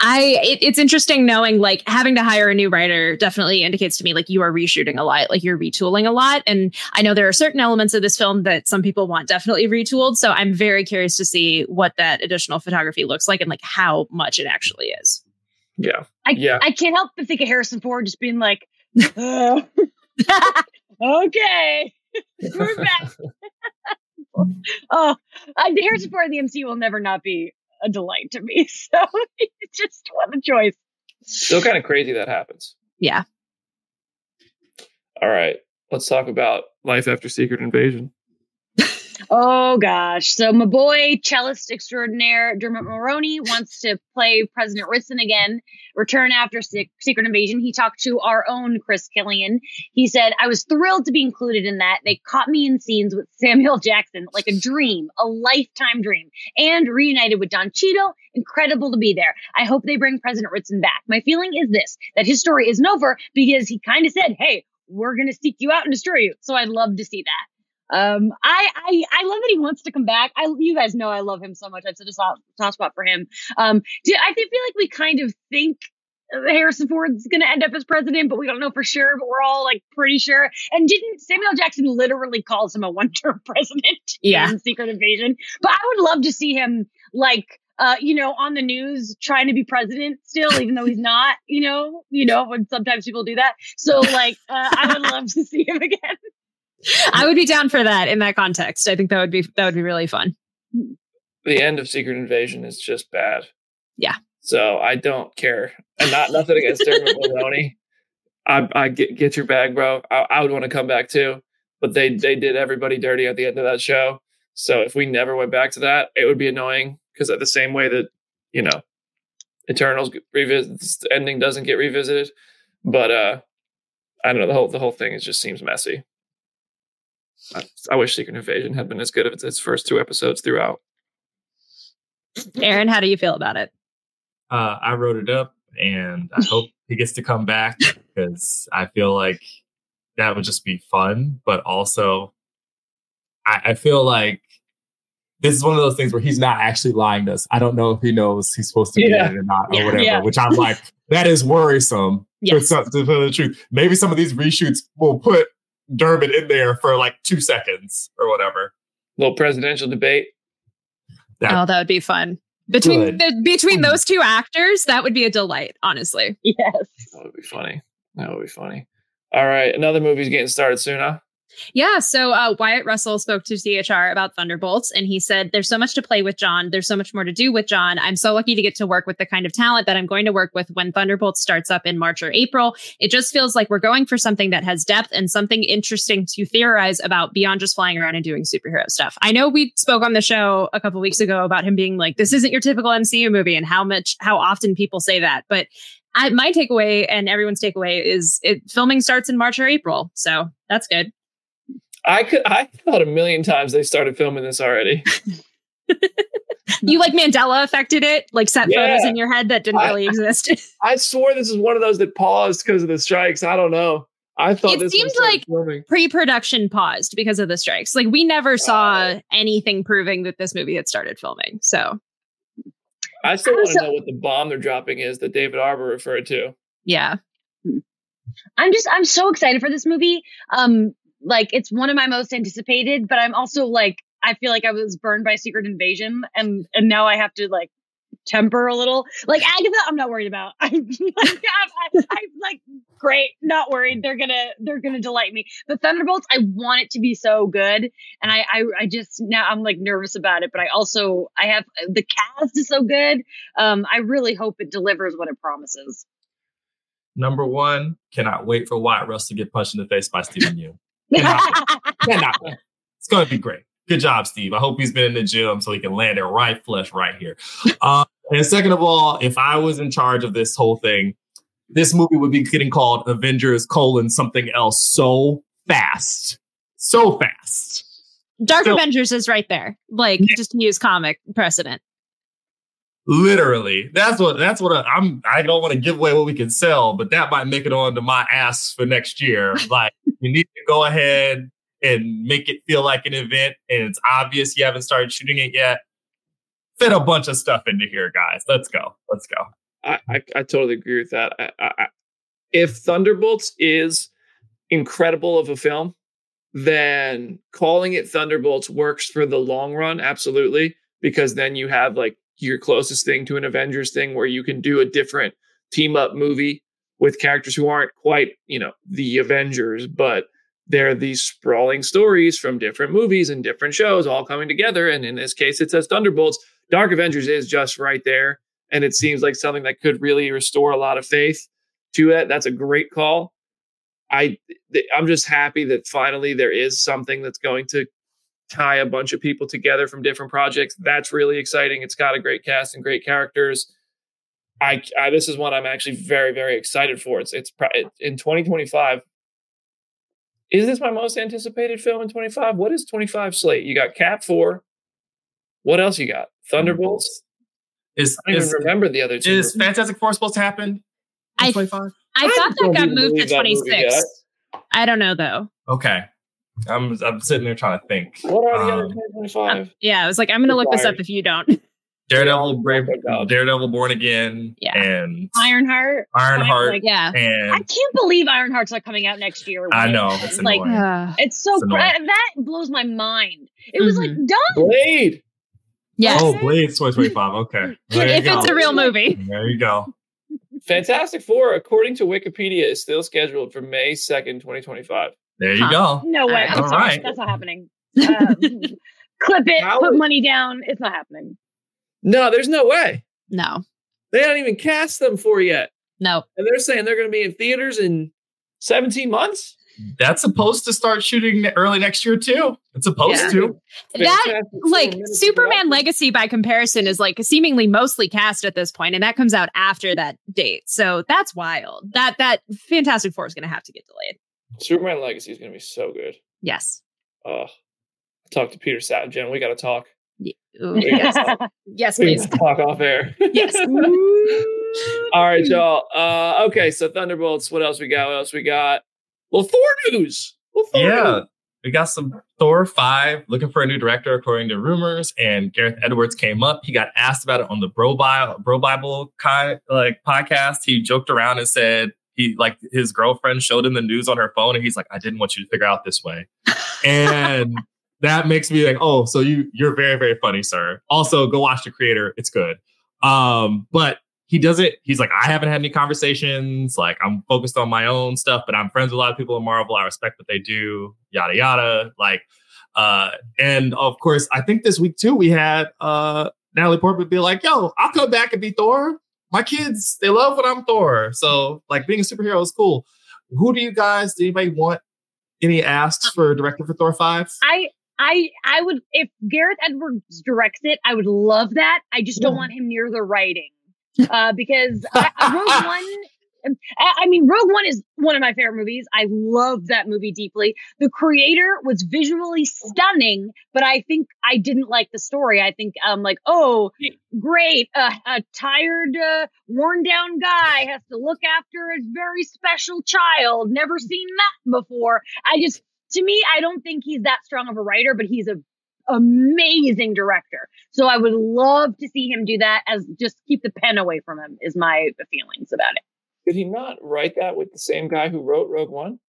I it, it's interesting knowing like having to hire a new writer definitely indicates to me like you are reshooting a lot, like you're retooling a lot. And I know there are certain elements of this film that some people want definitely retooled. So I'm very curious to see what that additional photography looks like and like how much it actually is. Yeah. I, Yeah. I can't help but think of Harrison Ford just being like, "Uh, okay, we're back. oh, I, Harrison Ford in the MCU will never not be a delight to me. So just what a choice. Still kind of crazy that happens. Yeah. All right, let's talk about life after Secret Invasion. Oh gosh. So my boy, cellist extraordinaire Dermot Mulroney wants to play President Ritson again, return after Secret Invasion. He talked to our own Chris Killian. He said, I was thrilled to be included in that. They caught me in scenes with Samuel Jackson, like a dream, a lifetime dream, and reunited with Don Cheadle. Incredible to be there. I hope they bring President Ritson back. My feeling is this, that his story isn't over because he kind of said, Hey, we're going to seek you out and destroy you. So I'd love to see that. Um, I, I, I love that he wants to come back. I, you guys know I love him so much. I've such a soft, soft spot for him. Um, do, I feel like we kind of think Harrison Ford's going to end up as president, but we don't know for sure, but we're all like pretty sure. And didn't Samuel Jackson literally calls him a one-term president Yeah. in Secret Invasion? But I would love to see him like, uh, you know, on the news trying to be president still, even though he's not, you know, you know, when sometimes people do that. So like, uh, I would love to see him again. I would be down for that in that context. I think that would be that would be really fun. The end of Secret Invasion is just bad. Yeah. So I don't care, and not nothing against Dermot Mulroney. I, I get get your bag, bro. I, I would want to come back too, but they they did everybody dirty at the end of that show. So if we never went back to that, it would be annoying because at the same way that you know, Eternals revisits, the ending doesn't get revisited, but uh, I don't know the whole the whole thing is just seems messy. I, I wish Secret Invasion had been as good as its first two episodes throughout. Aaron, how do you feel about it? Uh, I wrote it up, and I hope he gets to come back because I feel like that would just be fun. But also, I, I feel like this is one of those things where he's not actually lying to us. I don't know if he knows he's supposed to be Yeah. in it or not, or Yeah. whatever. Yeah. Which I'm like, that is worrisome. For, some, to tell the truth, maybe some of these reshoots will put Dermot in there for like two seconds or whatever. Little presidential debate. That- Oh, that would be fun. Between the, between hmm. those two actors, that would be a delight, honestly. Yes. That would be funny. That would be funny. All right, another movie's getting started soon, huh? Yeah. So uh, Wyatt Russell spoke to CHR about Thunderbolts, and he said, There's so much to play with John. There's so much more to do with John. I'm so lucky to get to work with the kind of talent that I'm going to work with when Thunderbolts starts up in March or April. It just feels like we're going for something that has depth and something interesting to theorize about beyond just flying around and doing superhero stuff. I know we spoke on the show a couple weeks ago about him being like, This isn't your typical MCU movie, and how much, how often people say that. But I, my takeaway and everyone's takeaway is it filming starts in March or April. So that's good. I could. I thought a million times they started filming this already. you like Mandela affected it, like set Yeah. photos in your head that didn't I- really exist. I swore this is one of those that paused because of the strikes. I don't know. I thought It this seemed like- filming. Pre-production paused because of the strikes. Like we never saw Uh. anything proving that this movie had started filming. So I still want to Also- know what the bomb they're dropping is that David Harbour referred to. yeah, I'm just I'm so excited for this movie. Um, like it's one of my most anticipated, but I'm also like I feel like I was burned by Secret Invasion, and and now I have to like temper a little. Like Agatha, I'm not worried about. I'm like I'm, I'm like great, not worried. They're gonna they're gonna delight me. But Thunderbolts, I want it to be so good, and I I, I just now I'm like nervous about it, but I also I have the cast is so good. Um, I really hope it delivers what it promises. Number one, cannot wait for Wyatt Russell to get punched in the face by Steven Yeun. Cannot. It's going to be great. Good job, Steve. I hope he's been in the gym so he can land it right flush right here. Uh, and second of all, if I was in charge of this whole thing, this movie would be getting called Avengers colon something else so fast, so fast. Dark So- Avengers is right there. Like just to use comic precedent. Literally, that's what that's what I, I'm. I don't want to give away what we can sell, but that might make it onto my ass for next year. Like, you need to go ahead and make it feel like an event, and it's obvious you haven't started shooting it yet. Fit a bunch of stuff into here, guys. Let's go. Let's go. I, I, I totally agree with that. I, I, I- if Thunderbolts is incredible of a film, then calling it Thunderbolts works for the long run, absolutely, because then you have like your closest thing to an Avengers thing where you can do a different team up movie with characters who aren't quite, you know, the Avengers, but they're these sprawling stories from different movies and different shows all coming together. And in this case, it says Thunderbolts. Dark Avengers is just right there. And it seems like something that could really restore a lot of faith to it. That's a great call. I I'm just happy that finally there is something that's going to tie a bunch of people together from different projects. That's really exciting. It's got a great cast and great characters. I, I this is one I'm actually very very excited for. It's it's pri- in 2025. Is this my most anticipated film in 25? What is 25 slate? You got Cap 4. What else you got? Thunderbolts. Is I don't is, even remember the other two. is Fantastic Four supposed to happen? in I 25? I thought that got moved to believe that movie 26. I don't know though. Okay. I'm I'm sitting there trying to think. What are the other Um, 2025? Yeah, I was like, I'm gonna look this up if you don't. Daredevil, Brave, Oh my God. Daredevil, Born Again, Yeah. and Ironheart. Ironheart, Like, Yeah. I can't believe Ironheart's not coming out next year. I know it's it's like annoying. Uh, it's so It's cra- annoying. that blows my mind. It was like Mhm. done. Blade. yes. Oh, Blade 2025. Okay. There if go. it's a real movie. There you go. Fantastic Four, according to Wikipedia, is still scheduled for May 2nd, 2025. There you Huh. go. No way. I'm All sorry. right. That's not happening. Um, clip it. How put is- money down. It's not happening. No, there's no way. No. They haven't even cast them for yet. No. And they're saying they're going to be in theaters in 17 months. That's supposed to start shooting early next year too. It's supposed Yeah. to. That like Superman production. Legacy by comparison is like seemingly mostly cast at this point, and that comes out after that date. So that's wild. That that Fantastic Four is gonna have to get delayed. Superman Legacy is going to be so good. Yes. Uh, talk to Peter Safran. We got to talk. Ye- ooh, We yes. gotta talk. yes, please. talk off air. Yes. All right, y'all. Uh, okay, so Thunderbolts. What else we got? What else we got? Well, Thor news. Well, Thor Yeah. news. We got some Thor 5 looking for a new director, according to rumors. And Gareth Edwards came up. He got asked about it on the Bro Bible, Bro Bible kind like podcast. He joked around and said he like his girlfriend showed him the news on her phone, and he's like, I didn't want you to figure out this way. And that makes me like, oh, so you you're very, very funny, sir. Also, go watch the creator. It's good. Um, but he does it he's like, I haven't had any conversations. Like, I'm focused on my own stuff, but I'm friends with a lot of people in Marvel. I respect what they do, yada, yada. Like, uh, and of course, I think this week too, we had uh, Natalie Portman be like, yo, I'll come back and be Thor. My kids, they love when I'm Thor. So, like, being a superhero is cool. Who do you guys, do anybody want any asks for director for Thor 5? I I I would if Gareth Edwards directs it, I would love that. I just don't want him near the writing. Uh, because I, I- Rogue One I, mean Rogue One is one of my favorite movies. I love that movie deeply. The creator was visually stunning, but I think I didn't like the story. I think I'm um like, oh, great, uh, a tired, uh, worn down guy has to look after a very special child. Never seen that before. I just to me, I don't think he's that strong of a writer, but he's a amazing director. So I would love to see him do that as just keep the pen away from him is my feelings about it. Did he not write that with the same guy who wrote Rogue One?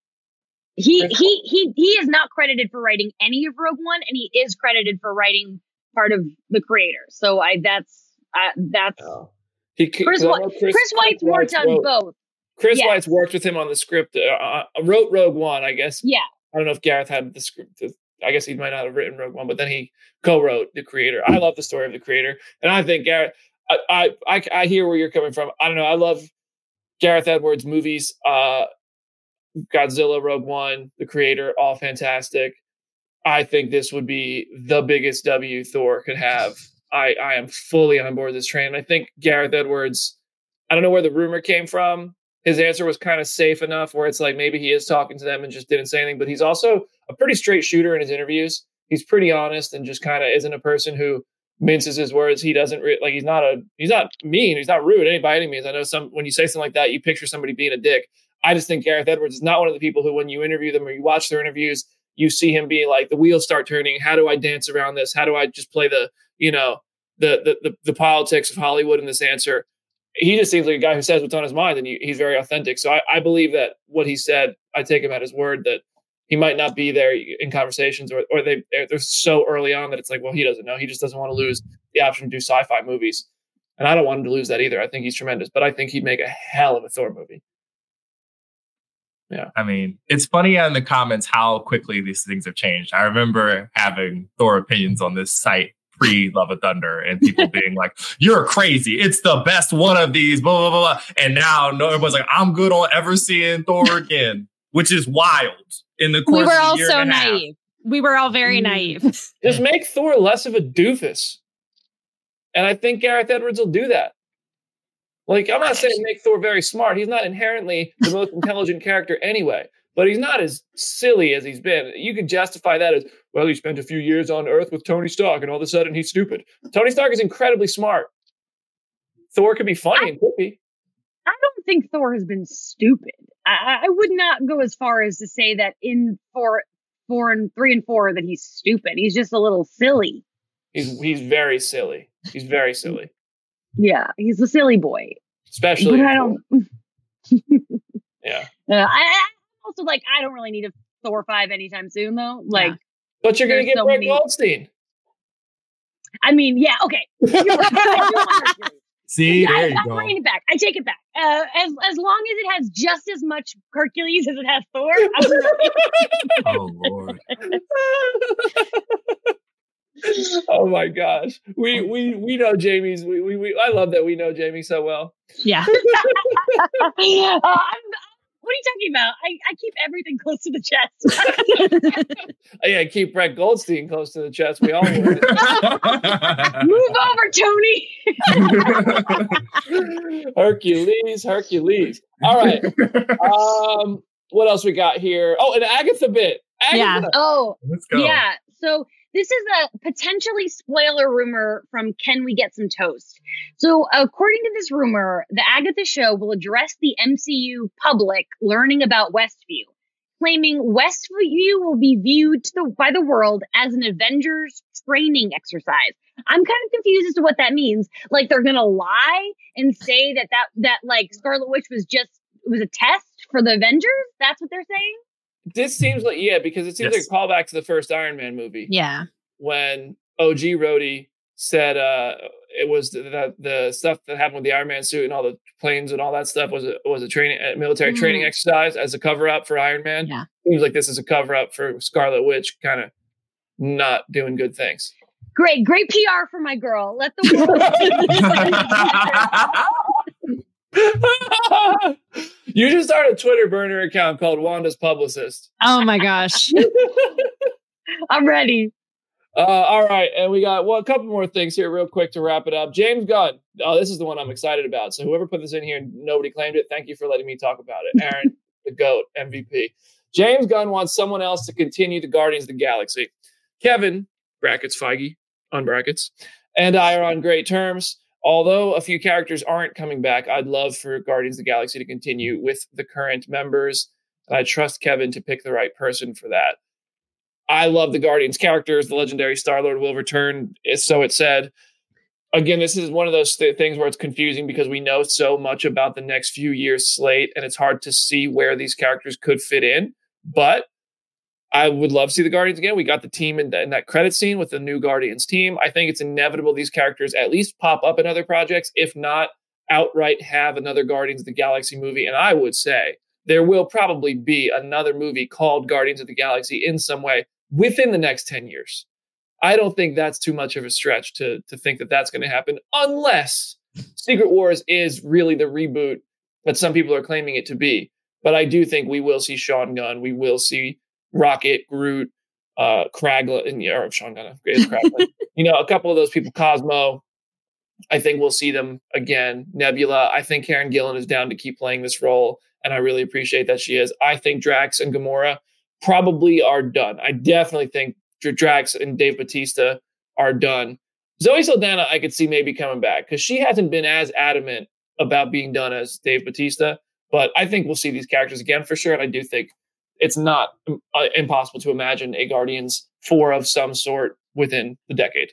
He he he he is not credited for writing any of Rogue One and he is credited for writing part of the creator. So I that's uh, that's Oh. He, Chris, White, know Chris, White's worked on wrote- both. Chris Yes. White's worked with him on the script. Uh, uh, wrote Rogue One, I guess. Yeah. I don't know if Gareth had the script. I guess he might not have written Rogue One, but then he co-wrote the creator. I love the story of the creator, and I think Gareth. I I I, I hear where you're coming from. I don't know. I love Gareth Edwards movies. Uh, Godzilla, Rogue One, the creator, all fantastic. I think this would be the biggest W Thor could have. I I am fully on board this train. I think Gareth Edwards. I don't know where the rumor came from, his answer was kind of safe enough where it's like maybe he is talking to them and just didn't say anything. But he's also a pretty straight shooter in his interviews. He's pretty honest and just kind of isn't a person who minces his words. He doesn't re- like he's not a he's not mean. He's not rude any by any means. I know some when you say something like that, you picture somebody being a dick. I just think Gareth Edwards is not one of the people who, when you interview them or you watch their interviews, you see him being like the wheels start turning. How do I dance around this? How do I just play the you know the the the, the politics of Hollywood in this answer? He just seems like a guy who says what's on his mind, and he, he's very authentic. So I, I believe that what he said, I take him at his word that he might not be there in conversations, or or they they're, they're so early on that it's like, well, he doesn't know. He just doesn't want to lose the option to do sci-fi movies, and I don't want him to lose that either. I think he's tremendous, but I think he'd make a hell of a Thor movie. Yeah. I mean, it's funny in the comments how quickly these things have changed. I remember having Thor opinions on this site pre Love of Thunder and people being like, you're crazy. It's the best one of these, blah, blah, blah, blah. And now no, everyone's like, I'm good on ever seeing Thor again, which is wild in the course we were all so and half. naive. We were all very mm. naive. Just make Thor less of a doofus. And I think Gareth Edwards will do that. Like, I'm not saying make Thor very smart. He's not inherently the most intelligent character anyway, but he's not as silly as he's been. You could justify that as, well, he spent a few years on Earth with Tony Stark and all of a sudden he's stupid. Tony Stark is incredibly smart. Thor could be funny and could be. I don't think Thor has been stupid. I, I would not go as far as to say that in four, four and three and four that he's stupid. He's just a little silly. He's he's very silly. He's very silly. Yeah, he's a silly boy. Especially but I don't. Yeah. Uh, I, I also like. I don't really need a Thor five anytime soon, though. Like, But you're gonna get so Brett many- Goldstein. I mean, yeah, okay. You're right. I do want Hercules. See, I, there you I'm bringing it back. I take it back. Uh, as as long as it has just as much Hercules as it has Thor, I'm ready. Oh Lord. oh my gosh. We we we know Jamie's we, we we I love that we know Jamie so well. Yeah. Uh, I'm, what are you talking about? I, I keep everything close to the chest. Oh, yeah, keep Brett Goldstein close to the chest. We all. Move over, Tony. Hercules, Hercules. All right. Um, what else we got here? Oh, an Agatha bit. Agatha. Yeah. Oh, Let's go. Yeah. So this is a potentially spoiler rumor from Can We Get Some Toast? So according to this rumor, the Agatha show will address the MCU public learning about Westview, claiming Westview will be viewed the, by the world as an Avengers training exercise. I'm kind of confused as to what that means. Like they're gonna lie and say that that that like Scarlet Witch was just was a test for the Avengers. That's what they're saying. This seems like yeah, because it seems Yes. like a callback to the first Iron Man movie. Yeah. when OG Rhodey said uh it was the, the the stuff that happened with the Iron Man suit and all the planes and all that stuff was a was a training a military training Mhm. exercise as a cover up for Iron Man. Yeah. Seems like this is a cover up for Scarlet Witch kind of not doing good things. Great, great PR for my girl. Let the world. you just started a Twitter burner account called Wanda's Publicist. Oh my gosh. I'm ready. Uh, all right, and we got well a couple more things here, real quick to wrap it up. James Gunn. Oh, this is the one I'm excited about. So whoever put this in here, nobody claimed it. Thank you for letting me talk about it, Aaron, the goat MVP. James Gunn wants someone else to continue the Guardians of the Galaxy. Kevin brackets Feige on brackets, and I are on great terms. Although a few characters aren't coming back, I'd love for Guardians of the Galaxy to continue with the current members. And I trust Kevin to pick the right person for that. I love the Guardians characters. The legendary Star Lord will return, so it said. Again, this is one of those th- things where it's confusing because we know so much about the next few years slate, and it's hard to see where these characters could fit in. But I would love to see the Guardians again. We got the team in, th- in that credit scene with the new Guardians team. I think it's inevitable these characters at least pop up in other projects, if not outright have another Guardians of the Galaxy movie. And I would say there will probably be another movie called Guardians of the Galaxy in some way within the next 10 years. I don't think that's too much of a stretch to, to think that that's going to happen unless Secret Wars is really the reboot that some people are claiming it to be. But I do think we will see Sean Gunn. We will see Rocket, Groot, uh, Kraglin, and or Sean Gunn, you know, a couple of those people, Cosmo. I think we'll see them again. Nebula, I think Karen Gillan is down to keep playing this role, and I really appreciate that she is. I think Drax and Gamora probably are done. I definitely think Drax and Dave Batista are done. Zoe Saldana, I could see maybe coming back because she hasn't been as adamant about being done as Dave Batista. But I think we'll see these characters again for sure. And I do think it's not uh, impossible to imagine a Guardians 4 of some sort within the decade.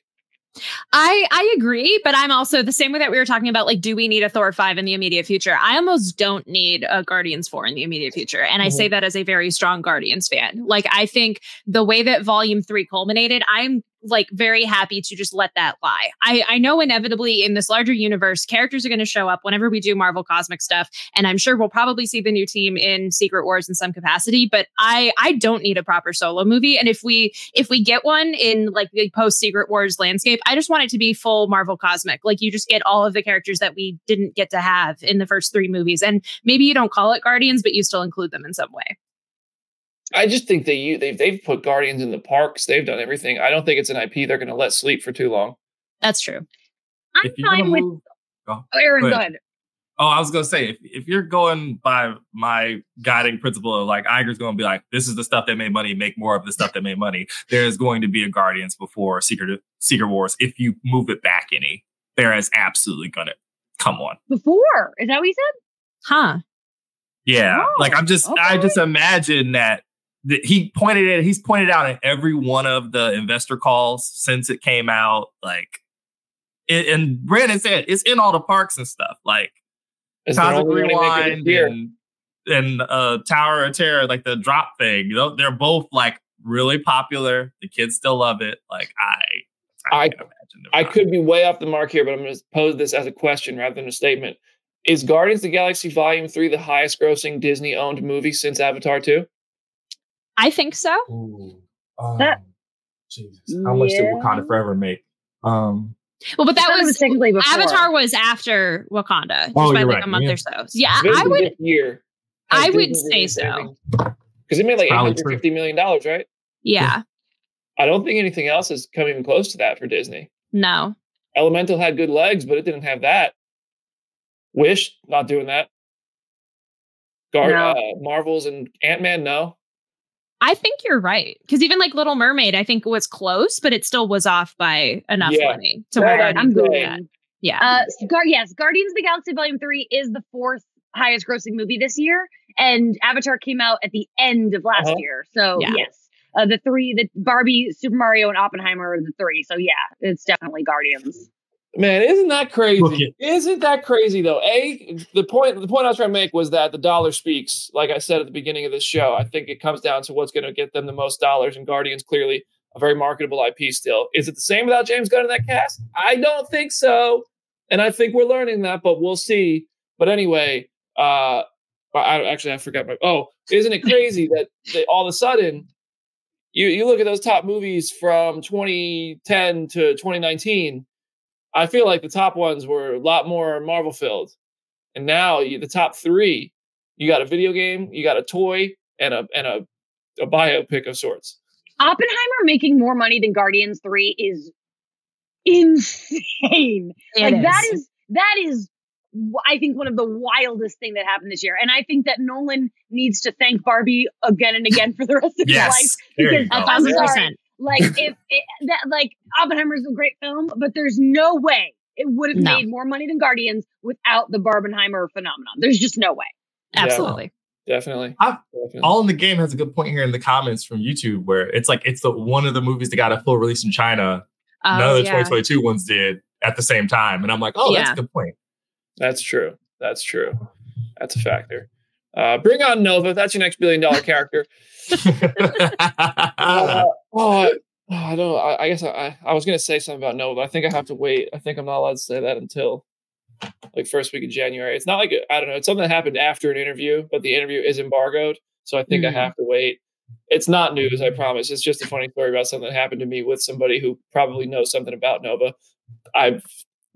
I I agree, but I'm also the same way that we were talking about. Like, do we need a Thor five in the immediate future? I almost don't need a Guardians four in the immediate future, and mm-hmm. I say mm-hmm. that as a very strong Guardians fan. Like, I think the way that Volume three culminated, I'm like very happy to just let that lie. I, I know inevitably in this larger universe, characters are going to show up whenever we do Marvel cosmic stuff. And I'm sure we'll probably see the new team in Secret Wars in some capacity, but I I don't need a proper solo movie. And if we if we get one in like the post Secret Wars landscape, I just want it to be full Marvel cosmic. Like you just get all of the characters that we didn't get to have in the first three movies. And maybe you don't call it Guardians, but you still include them in some way. I just think they they've they've put Guardians in the parks. They've done everything. I don't think it's an IP they're going to let sleep for too long. That's true. I'm fine with. Move, oh, Aaron, go ahead. go ahead. Oh, I was gonna say if, if you're going by my guiding principle of like Iger's gonna be like, this is the stuff that made money, make more of the stuff that made money. There's going to be a Guardians before Secret Secret Wars. If you move it back any, there is absolutely gonna come on. Before is that what you said? Huh? Yeah. Oh, like I'm just okay. I just imagine that he pointed it he's pointed out in every one of the investor calls since it came out like it, and brandon said it's in all the parks and stuff like Cosmic Rewind and, and uh tower of terror like the drop thing you know they're both like really popular. The kids still love it. Like i i, I, I could be way off the mark here but i'm going to pose this as a question rather than a statement. Is guardians of the galaxy volume 3 the highest grossing disney owned movie since avatar 2 I think so. Ooh, um, that, Jesus. How much did Wakanda Forever make? Um, well, but that was, was Avatar was after Wakanda, just oh, by like right. a month yeah. or so. Yeah, I would. Year, I would say so. Because it made like eight hundred fifty million dollars, right? Yeah. I don't think anything else has come even close to that for Disney. No. Elemental had good legs, but it didn't have that. Wish not doing that. Guard, no. uh, Marvels and Ant Man, no. I think you're right because even like Little Mermaid, I think was close, but it still was off by enough yeah. money to where I'm going. Yeah. Uh, Gar- yes, Guardians of the Galaxy Volume Three is the fourth highest grossing movie this year, and Avatar came out at the end of last uh-huh. year. So yeah. yes, uh, the three, the Barbie, Super Mario, and Oppenheimer are the three. So yeah, it's definitely Guardians. Man, isn't that crazy? Isn't that crazy though? A the point the point I was trying to make was that the dollar speaks. Like I said at the beginning of this show, I think it comes down to what's going to get them the most dollars. And Guardians clearly a very marketable IP still. Is it the same without James Gunn in that cast? I don't think so. And I think we're learning that, but we'll see. But anyway, uh I actually I forgot my oh, isn't it crazy that they, all of a sudden you you look at those top movies from 2010 to 2019 I feel like the top ones were a lot more Marvel filled. And now you, the top three, you got a video game, you got a toy, and a and a, a biopic of sorts. Oppenheimer making more money than Guardians 3 is insane. It like is. that is that is I think one of the wildest thing that happened this year. And I think that Nolan needs to thank Barbie again and again for the rest of yes. his life. Because I'm sorry. Like if it, that like Oppenheimer's a great film, but there's no way it would have no. made more money than Guardians without the Barbenheimer phenomenon. There's just no way. Absolutely. Yeah, definitely. definitely. All in the game has a good point here in the comments from YouTube where it's like it's the one of the movies that got a full release in China. Oh, None of the yeah. 2022 ones did at the same time. And I'm like, oh, yeah. that's a good point. That's true. That's true. That's a factor. Uh, bring on Nova. That's your next billion dollar character. uh, oh, I don't. I, I guess I, I was gonna say something about Nova, but I think I have to wait. I think I'm not allowed to say that until like first week of January. It's not like I don't know. It's something that happened after an interview, but the interview is embargoed, so I think mm. I have to wait. It's not news, I promise. It's just a funny story about something that happened to me with somebody who probably knows something about Nova. I've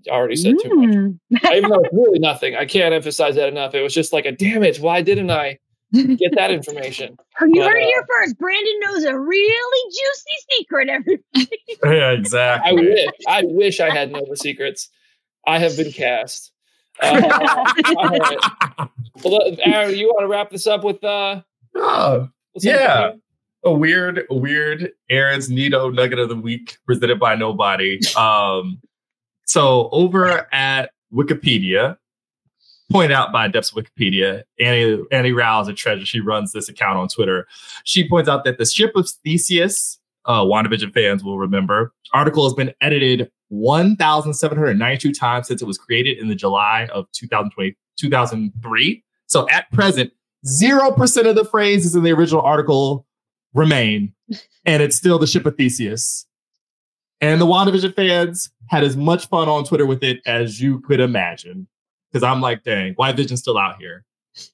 already said too much. Mm. Even though it's really nothing. I can't emphasize that enough. It was just like a damn it, why didn't I get that information? you heard it here first. Brandon knows a really juicy secret, everybody. yeah, exactly. I wish I wish I had Nova secrets. I have been cast. Uh, all right. Well, Aaron, you want to wrap this up with uh? Oh, yeah. A weird, weird Aaron's Nito Nugget of the Week presented by nobody. Um, so over at Wikipedia, pointed out by Depths of Wikipedia, Annie Annie Rao is a treasure. She runs this account on Twitter. She points out that the ship of Theseus, uh, WandaVision fans will remember, article has been edited 1,792 times since it was created in the July of 2020, 2003. So at present, 0% of the phrases in the original article remain, and it's still the ship of Theseus. And the WandaVision fans had as much fun on Twitter with it as you could imagine. Because I'm like, dang, why Vision's still out here?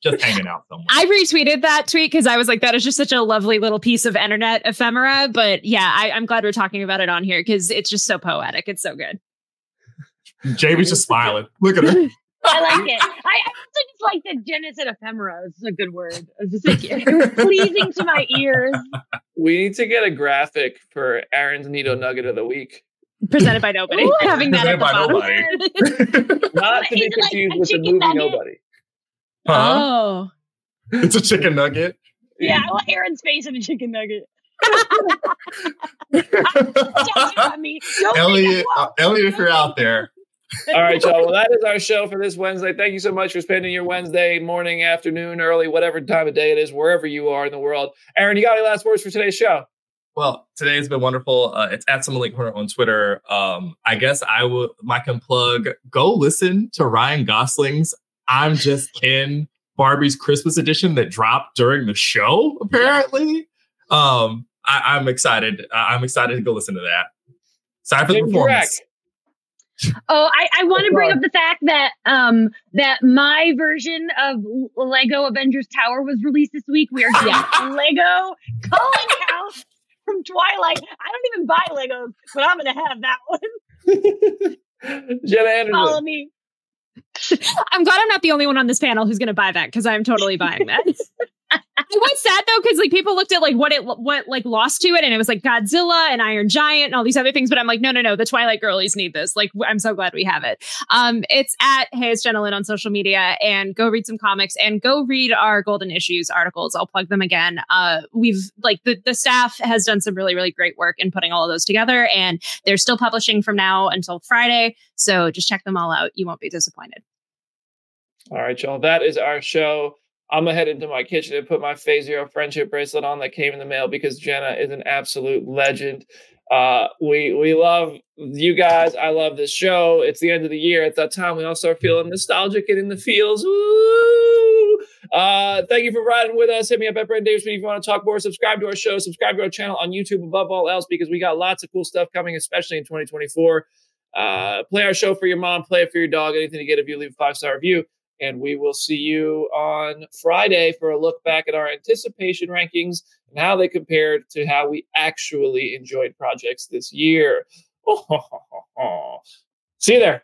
Just hanging out somewhere. I retweeted that tweet because I was like, that is just such a lovely little piece of internet ephemera. But yeah, I, I'm glad we're talking about it on here because it's just so poetic. It's so good. Jamie's just smiling. Look at her. I like it. I, I also just like the Jenna said ephemera. This is a good word. It was just like it was pleasing to my ears. We need to get a graphic for Aaron's Nito Nugget of the week. Presented by nobody. Ooh. Having that at the by bottom. nobody. Not to be it like confused with the movie nugget? Nobody. Huh? Oh. It's a chicken nugget. Yeah, I want Aaron's face in a chicken nugget. Don't at me. Don't make Elliot, uh, Elliot, if you're out there, All right, y'all. Well, that is our show for this Wednesday. Thank you so much for spending your Wednesday morning, afternoon, early, whatever time of day it is, wherever you are in the world. Aaron, you got any last words for today's show? Well, today has been wonderful. Uh, it's at Someone Link Corner on Twitter. Um, I guess I will. I can plug. Go listen to Ryan Gosling's "I'm Just Ken" Barbie's Christmas edition that dropped during the show. Apparently, um, I, I'm excited. I, I'm excited to go listen to that. Sorry for the performance. Oh, I, I want to bring up the fact that um that my version of Lego Avengers Tower was released this week. We are getting Lego Cullen House from Twilight. I don't even buy Legos, but I'm gonna have that one. Jenna Follow Anderson. me. I'm glad I'm not the only one on this panel who's going to buy that because I'm totally buying that. It was sad though because like people looked at like what it what like lost to it and it was like Godzilla and Iron Giant and all these other things, but I'm like no no no the Twilight girlies need this. Like i'm so glad we have it. Um, it's at Jenna Lynn on social media and go read some comics and go read our Golden Issues articles. I'll plug them again. Uh, we've like the the staff has done some really really great work in putting all of those together and they're still publishing from now until Friday. So just check them all out. You won't be disappointed. All right, y'all. That is our show. I'm gonna head into my kitchen and put my Phase Zero friendship bracelet on that came in the mail because Jenna is an absolute legend. Uh, we we love you guys. I love this show. It's the end of the year. At that time, we all start feeling nostalgic and in the feels. Woo! Uh, thank you for riding with us. Hit me up at Brent Davis if you want to talk more. Subscribe to our show. Subscribe to our channel on YouTube above all else because we got lots of cool stuff coming, especially in 2024. Uh, play our show for your mom. Play it for your dog. Anything to get if you leave a five star review. And we will see you on Friday for a look back at our anticipation rankings and how they compared to how we actually enjoyed projects this year. see you there.